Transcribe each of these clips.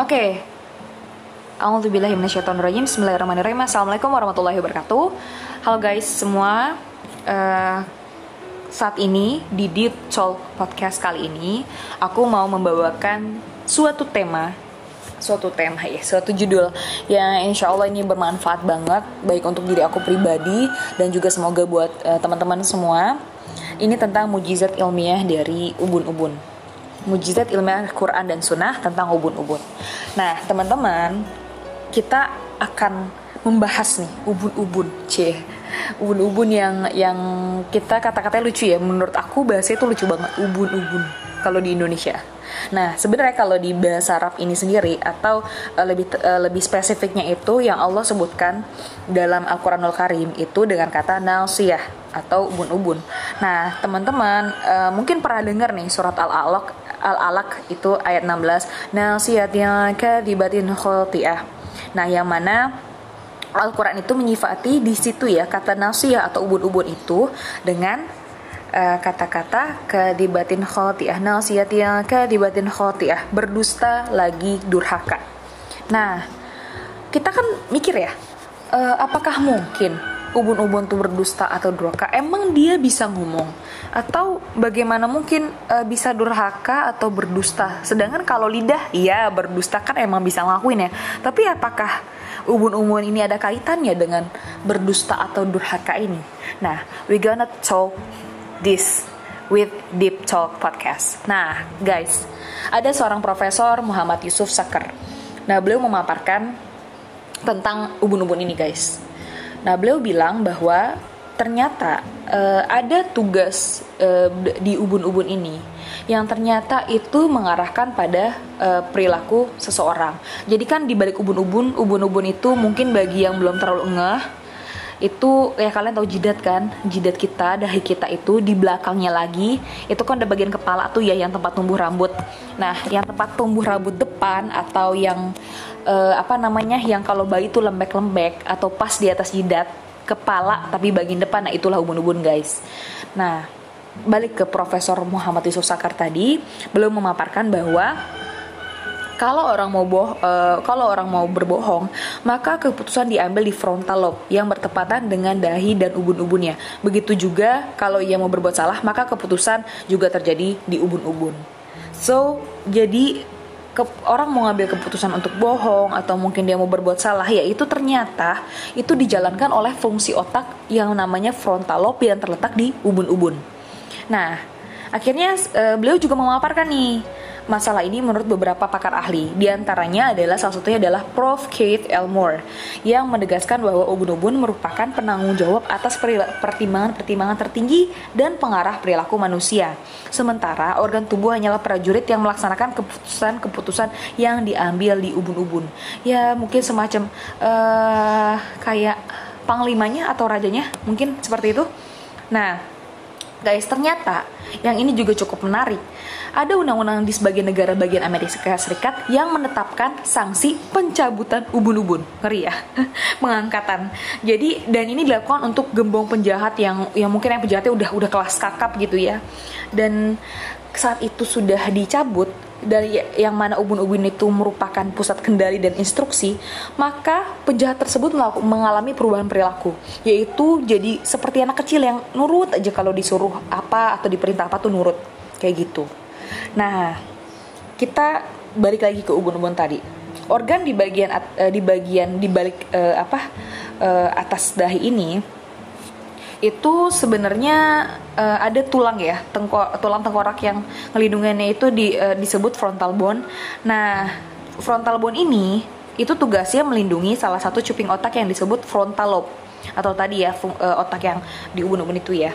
Oke. Minasyaitonirrajim. Bismillahirrahmanirrahim. Assalamualaikum warahmatullahi wabarakatuh. Halo guys semua. Eh, saat ini di Deep Talk Podcast kali ini aku mau membawakan suatu tema suatu tema ya, suatu judul yang insya Allah ini bermanfaat banget baik untuk diri aku pribadi dan juga semoga buat eh, teman-teman semua. Ini tentang mujizat ilmiah dari ubun-ubun mujizat ilmiah Quran dan Sunnah tentang ubun-ubun. Nah, teman-teman, kita akan membahas nih ubun-ubun, c, ubun-ubun yang yang kita kata-katanya lucu ya. Menurut aku bahasa itu lucu banget, ubun-ubun kalau di Indonesia. Nah, sebenarnya kalau di bahasa Arab ini sendiri atau uh, lebih uh, lebih spesifiknya itu yang Allah sebutkan dalam Al-Qur'anul Karim itu dengan kata nausiyah atau ubun-ubun. Nah, teman-teman uh, mungkin pernah dengar nih surat Al-Alaq Al-Alaq itu ayat 16 nasiyatin kadibatin khotiah nah yang mana Al-Quran itu menyifati di situ ya kata nasiyah atau ubun-ubun itu dengan uh, kata-kata kadibatin khotiah nasiyatin kadibatin khotiah berdusta lagi durhaka. Nah kita kan mikir ya uh, apakah mungkin ubun-ubun tuh berdusta atau durhaka emang dia bisa ngomong? Atau bagaimana mungkin e, bisa durhaka atau berdusta? Sedangkan kalau lidah iya berdusta kan emang bisa ngelakuin ya. Tapi apakah ubun-ubun ini ada kaitannya dengan berdusta atau durhaka ini? Nah we gonna talk this with Deep Talk Podcast. Nah guys ada seorang profesor Muhammad Yusuf Sakar nah beliau memaparkan tentang ubun-ubun ini guys Nah, beliau bilang bahwa ternyata uh, ada tugas uh, di ubun-ubun ini yang ternyata itu mengarahkan pada uh, perilaku seseorang. Jadi kan di balik ubun-ubun, ubun-ubun itu mungkin bagi yang belum terlalu ngeh itu ya kalian tahu jidat kan jidat kita dahi kita itu di belakangnya lagi itu kan ada bagian kepala tuh ya yang tempat tumbuh rambut nah yang tempat tumbuh rambut depan atau yang uh, apa namanya yang kalau bayi itu lembek-lembek atau pas di atas jidat kepala tapi bagian depan nah itulah ubun-ubun guys. Nah balik ke Profesor Muhammad Yusuf Sakar tadi belum memaparkan bahwa kalau orang mau boh uh, kalau orang mau berbohong maka keputusan diambil di frontal lobe yang bertepatan dengan dahi dan ubun-ubunnya. Begitu juga kalau ia mau berbuat salah maka keputusan juga terjadi di ubun-ubun. So jadi ke, orang mau ngambil keputusan untuk bohong atau mungkin dia mau berbuat salah ya itu ternyata itu dijalankan oleh fungsi otak yang namanya frontal lobe yang terletak di ubun-ubun. Nah, akhirnya uh, beliau juga memaparkan nih masalah ini menurut beberapa pakar ahli. Di antaranya adalah salah satunya adalah Prof. Keith Elmore yang menegaskan bahwa ubun-ubun merupakan penanggung jawab atas pertimbangan-pertimbangan tertinggi dan pengarah perilaku manusia. Sementara organ tubuh hanyalah prajurit yang melaksanakan keputusan-keputusan yang diambil di ubun-ubun. Ya mungkin semacam uh, kayak panglimanya atau rajanya mungkin seperti itu. Nah, guys ternyata yang ini juga cukup menarik ada undang-undang di sebagian negara bagian Amerika Serikat yang menetapkan sanksi pencabutan ubun-ubun. Ngeri ya, pengangkatan. Jadi dan ini dilakukan untuk gembong penjahat yang yang mungkin yang penjahatnya udah udah kelas kakap gitu ya. Dan saat itu sudah dicabut dari yang mana ubun-ubun itu merupakan pusat kendali dan instruksi, maka penjahat tersebut mengalami perubahan perilaku, yaitu jadi seperti anak kecil yang nurut aja kalau disuruh apa atau diperintah apa tuh nurut, kayak gitu. Nah, kita balik lagi ke ubun-ubun tadi. Organ di bagian uh, di bagian di balik uh, apa uh, atas dahi ini itu sebenarnya uh, ada tulang ya, tengko, tulang tengkorak yang ngelindungannya itu di, uh, disebut frontal bone. Nah, frontal bone ini itu tugasnya melindungi salah satu cuping otak yang disebut frontal lobe atau tadi ya uh, otak yang di ubun-ubun itu ya.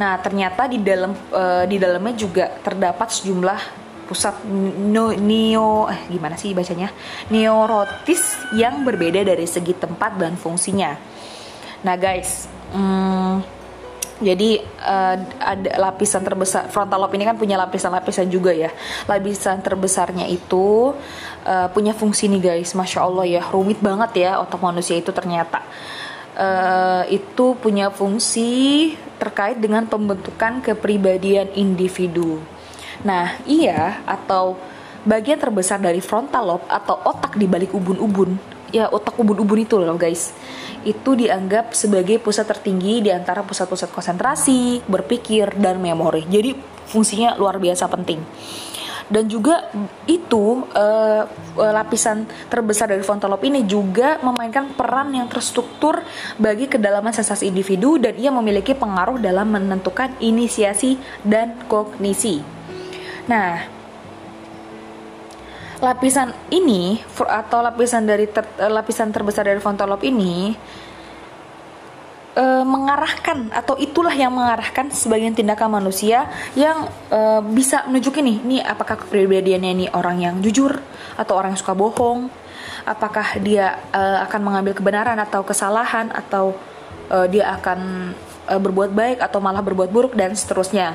Nah, ternyata di dalam uh, di dalamnya juga terdapat sejumlah pusat no, neo eh, gimana sih bacanya? Neorotis yang berbeda dari segi tempat dan fungsinya. Nah, guys, hmm, jadi uh, ada lapisan terbesar frontal lobe ini kan punya lapisan-lapisan juga ya. Lapisan terbesarnya itu uh, punya fungsi nih guys, masya Allah ya rumit banget ya otak manusia itu ternyata uh, itu punya fungsi terkait dengan pembentukan kepribadian individu. Nah, iya atau bagian terbesar dari frontal lobe atau otak di balik ubun-ubun, ya otak ubun-ubun itu loh guys, itu dianggap sebagai pusat tertinggi di antara pusat-pusat konsentrasi, berpikir, dan memori. Jadi fungsinya luar biasa penting dan juga itu uh, lapisan terbesar dari frontal lobe ini juga memainkan peran yang terstruktur bagi kedalaman sensasi individu dan ia memiliki pengaruh dalam menentukan inisiasi dan kognisi. Nah, lapisan ini atau lapisan dari ter, lapisan terbesar dari frontal lobe ini e, mengarahkan atau itulah yang mengarahkan sebagian tindakan manusia yang e, bisa menunjukin nih, nih apakah kepribadiannya ini orang yang jujur atau orang yang suka bohong, apakah dia e, akan mengambil kebenaran atau kesalahan atau e, dia akan e, berbuat baik atau malah berbuat buruk dan seterusnya.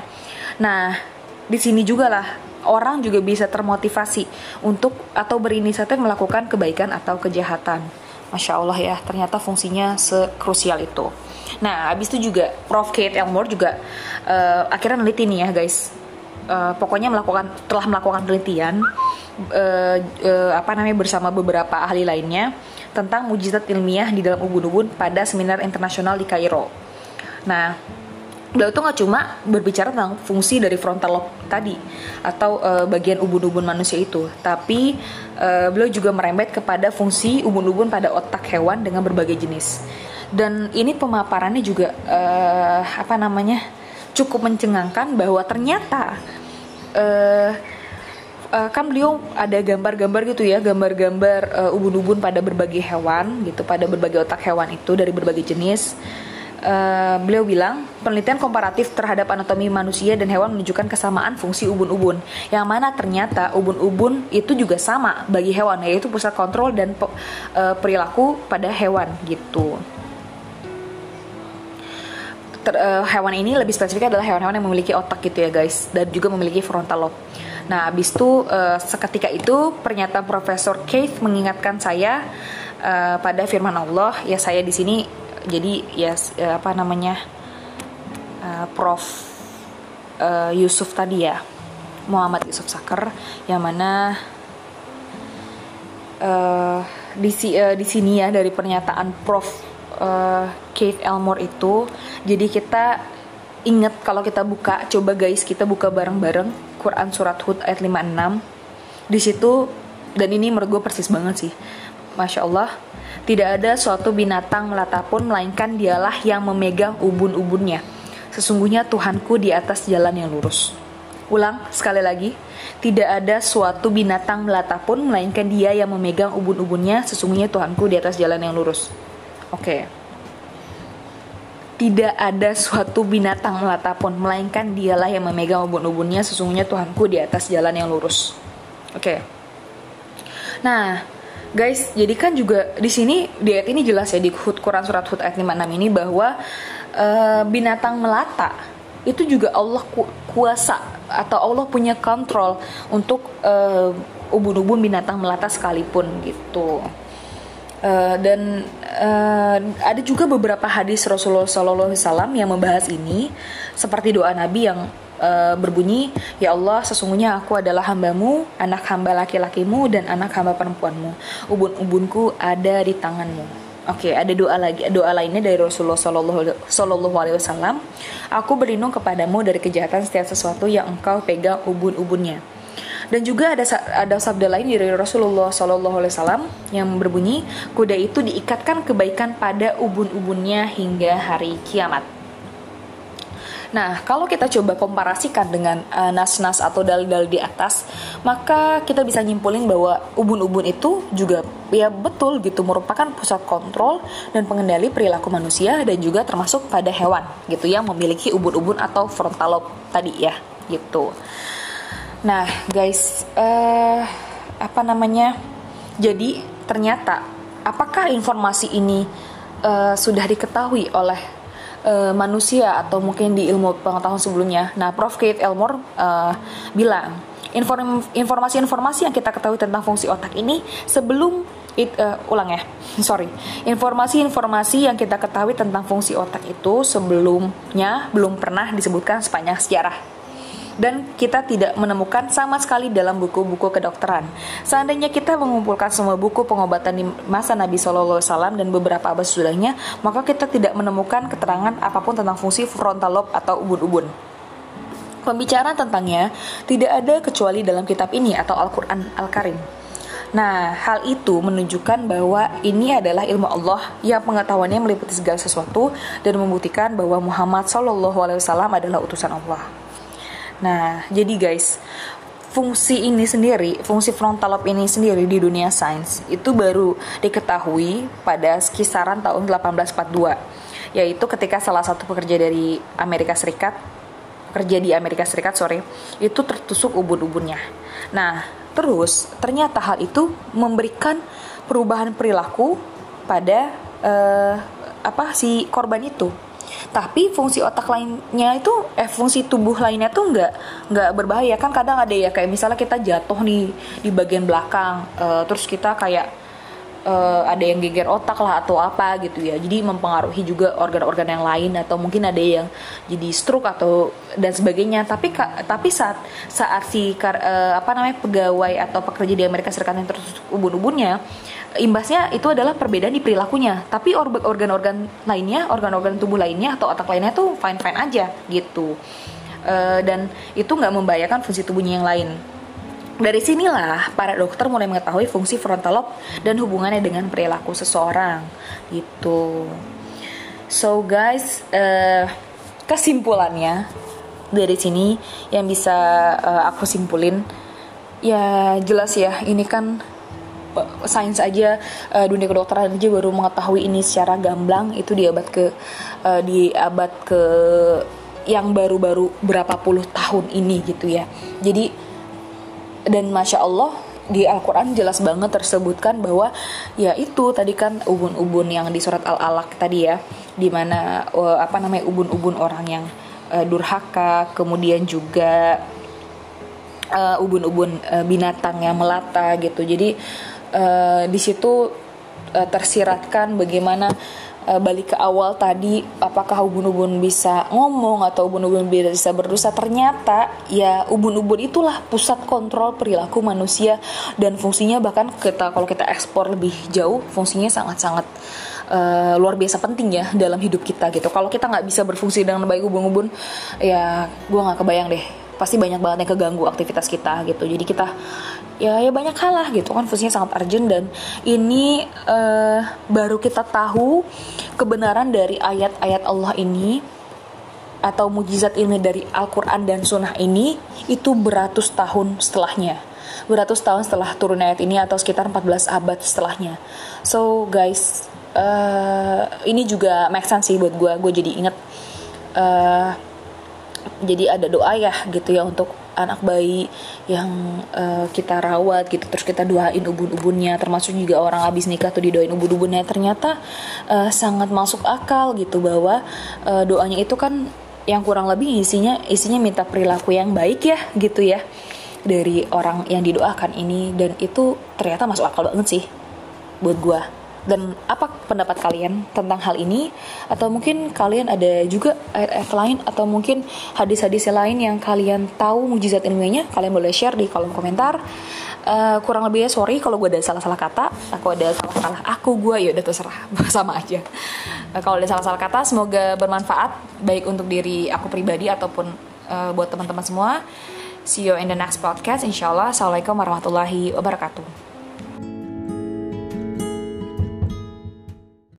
Nah, di sini juga lah orang juga bisa termotivasi untuk atau berinisiatif melakukan kebaikan atau kejahatan. Masya Allah ya, ternyata fungsinya sekrusial itu. Nah, habis itu juga Prof. Kate Elmore juga uh, akhirnya neliti nih ya guys. Uh, pokoknya melakukan telah melakukan penelitian uh, uh, apa namanya bersama beberapa ahli lainnya tentang mujizat ilmiah di dalam ubun-ubun pada seminar internasional di Kairo. Nah, beliau itu nggak cuma berbicara tentang fungsi dari frontal lobe tadi atau uh, bagian ubun-ubun manusia itu, tapi uh, beliau juga merembet kepada fungsi ubun-ubun pada otak hewan dengan berbagai jenis. Dan ini pemaparannya juga uh, apa namanya cukup mencengangkan bahwa ternyata uh, uh, kan beliau ada gambar-gambar gitu ya, gambar-gambar uh, ubun-ubun pada berbagai hewan gitu, pada berbagai otak hewan itu dari berbagai jenis uh, beliau bilang penelitian komparatif terhadap anatomi manusia dan hewan menunjukkan kesamaan fungsi ubun-ubun yang mana ternyata ubun-ubun itu juga sama bagi hewan yaitu pusat kontrol dan uh, perilaku pada hewan gitu. Ter, uh, hewan ini lebih spesifik adalah hewan-hewan yang memiliki otak gitu ya guys dan juga memiliki frontal lobe. Nah, habis itu uh, seketika itu pernyataan Profesor Keith mengingatkan saya uh, pada firman Allah ya saya di sini jadi ya apa namanya uh, Prof uh, Yusuf tadi ya Muhammad Yusuf Sakar yang mana uh, di uh, di sini ya dari pernyataan Prof uh, Keith Elmore itu. Jadi kita ingat kalau kita buka coba guys kita buka bareng-bareng Quran surat Hud ayat 56 di situ dan ini menurut gue persis banget sih. Masya Allah tidak ada suatu binatang melata pun melainkan dialah yang memegang ubun-ubunnya. Sesungguhnya Tuhanku di atas jalan yang lurus. Ulang sekali lagi, tidak ada suatu binatang melata pun melainkan dia yang memegang ubun-ubunnya. Sesungguhnya Tuhanku di atas jalan yang lurus. Oke. Okay. Tidak ada suatu binatang melata pun melainkan dialah yang memegang ubun-ubunnya. Sesungguhnya Tuhanku di atas jalan yang lurus. Oke. Okay. Nah, guys jadi kan juga di sini di ayat ini jelas ya di Hud Quran surat Hud ayat 56 ini bahwa uh, binatang melata itu juga Allah ku kuasa atau Allah punya kontrol untuk uh, ubun-ubun binatang melata sekalipun gitu. Uh, dan uh, ada juga beberapa hadis Rasulullah SAW yang membahas ini seperti doa Nabi yang uh, berbunyi, Ya Allah, sesungguhnya aku adalah hambamu, anak hamba laki-lakimu, dan anak hamba perempuanmu. Ubun-ubunku ada di tanganmu. Oke, okay, ada doa lagi, doa lainnya dari Rasulullah Shallallahu Alaihi Wasallam. Aku berlindung kepadamu dari kejahatan setiap sesuatu yang engkau pegang ubun-ubunnya. Dan juga ada ada sabda lain dari Rasulullah Shallallahu Alaihi Wasallam yang berbunyi, kuda itu diikatkan kebaikan pada ubun-ubunnya hingga hari kiamat. Nah, kalau kita coba komparasikan dengan uh, nas-nas atau dalil-dalil di atas, maka kita bisa nyimpulin bahwa ubun-ubun itu juga ya betul gitu merupakan pusat kontrol dan pengendali perilaku manusia dan juga termasuk pada hewan gitu yang memiliki ubun-ubun atau frontal lobe tadi ya gitu. Nah, guys, uh, apa namanya? Jadi ternyata apakah informasi ini uh, sudah diketahui oleh uh, manusia atau mungkin di ilmu pengetahuan sebelumnya. Nah, Prof. Kate Elmore uh, bilang informasi-informasi yang kita ketahui tentang fungsi otak ini sebelum it, uh, ulang ya, sorry, informasi-informasi yang kita ketahui tentang fungsi otak itu sebelumnya belum pernah disebutkan sepanjang sejarah. Dan kita tidak menemukan sama sekali dalam buku-buku kedokteran. Seandainya kita mengumpulkan semua buku pengobatan di masa Nabi Shallallahu Alaihi Wasallam dan beberapa abad sesudahnya, maka kita tidak menemukan keterangan apa pun tentang fungsi frontal lobe atau ubun-ubun. Pembicaraan tentangnya tidak ada kecuali dalam kitab ini atau Al-Quran Al-Karim. Nah, hal itu menunjukkan bahwa ini adalah ilmu Allah yang pengetahuannya meliputi segala sesuatu dan membuktikan bahwa Muhammad Wasallam adalah utusan Allah. Nah, jadi guys, fungsi ini sendiri, fungsi frontal lobe ini sendiri di dunia sains itu baru diketahui pada kisaran tahun 1842, yaitu ketika salah satu pekerja dari Amerika Serikat kerja di Amerika Serikat sorry itu tertusuk ubun-ubunnya. Nah terus ternyata hal itu memberikan perubahan perilaku pada uh, apa si korban itu tapi fungsi otak lainnya itu eh fungsi tubuh lainnya tuh nggak nggak berbahaya. Kan kadang ada ya kayak misalnya kita jatuh nih di bagian belakang uh, terus kita kayak uh, ada yang geger otak lah atau apa gitu ya. Jadi mempengaruhi juga organ-organ yang lain atau mungkin ada yang jadi stroke atau dan sebagainya. Tapi tapi saat saat si uh, apa namanya pegawai atau pekerja di Amerika Serikat yang terus ubun-ubunnya imbasnya itu adalah perbedaan di perilakunya. Tapi organ-organ lainnya organ-organ tubuh lainnya atau otak lainnya tuh fine fine aja gitu. Uh, dan itu nggak membahayakan fungsi tubuhnya yang lain. Dari sinilah para dokter mulai mengetahui fungsi frontal lobe dan hubungannya dengan perilaku seseorang gitu. So guys, uh, kesimpulannya dari sini yang bisa uh, aku simpulin ya jelas ya ini kan sains aja uh, dunia kedokteran aja baru mengetahui ini secara gamblang itu di abad ke uh, di abad ke yang baru-baru berapa puluh tahun ini gitu ya. Jadi dan masya Allah di Al-Quran jelas banget tersebutkan bahwa ya itu tadi kan ubun-ubun yang di surat Al-Alaq tadi ya di mana uh, apa namanya ubun-ubun orang yang uh, durhaka kemudian juga uh, ubun-ubun uh, binatang yang melata gitu jadi uh, di situ uh, tersiratkan bagaimana uh, balik ke awal tadi apakah ubun-ubun bisa ngomong atau ubun-ubun bisa berdosa. Ternyata ya ubun-ubun itulah pusat kontrol perilaku manusia dan fungsinya bahkan kita kalau kita ekspor lebih jauh fungsinya sangat-sangat uh, luar biasa penting ya dalam hidup kita gitu. Kalau kita nggak bisa berfungsi dengan baik ubun-ubun ya gue nggak kebayang deh. Pasti banyak banget yang keganggu aktivitas kita gitu. Jadi kita ya ya banyak hal lah gitu kan fungsinya sangat urgent dan ini uh, baru kita tahu kebenaran dari ayat-ayat Allah ini atau mujizat ini dari Al-Quran dan Sunnah ini itu beratus tahun setelahnya. Beratus tahun setelah turun ayat ini atau sekitar 14 abad setelahnya. So guys uh, ini juga make sense sih buat gue gue jadi inget uh, jadi ada doa ya gitu ya untuk anak bayi yang uh, kita rawat gitu terus kita doain ubun-ubunnya termasuk juga orang habis nikah tuh didoain ubun-ubunnya. Ternyata uh, sangat masuk akal gitu bahwa uh, doanya itu kan yang kurang lebih isinya isinya minta perilaku yang baik ya gitu ya dari orang yang didoakan ini. Dan itu ternyata masuk akal banget sih buat gue dan apa pendapat kalian tentang hal ini? Atau mungkin kalian ada juga ayat-ayat lain? Atau mungkin hadis-hadis lain yang kalian tahu mujizat ilmiahnya kalian boleh share di kolom komentar. Uh, kurang lebih ya sorry kalau gue ada salah-salah kata. Aku ada salah-salah aku gue ya udah terserah. Sama aja. Uh, kalau ada salah-salah kata semoga bermanfaat. Baik untuk diri aku pribadi ataupun uh, buat teman-teman semua. See you in the next podcast. Insyaallah assalamualaikum warahmatullahi wabarakatuh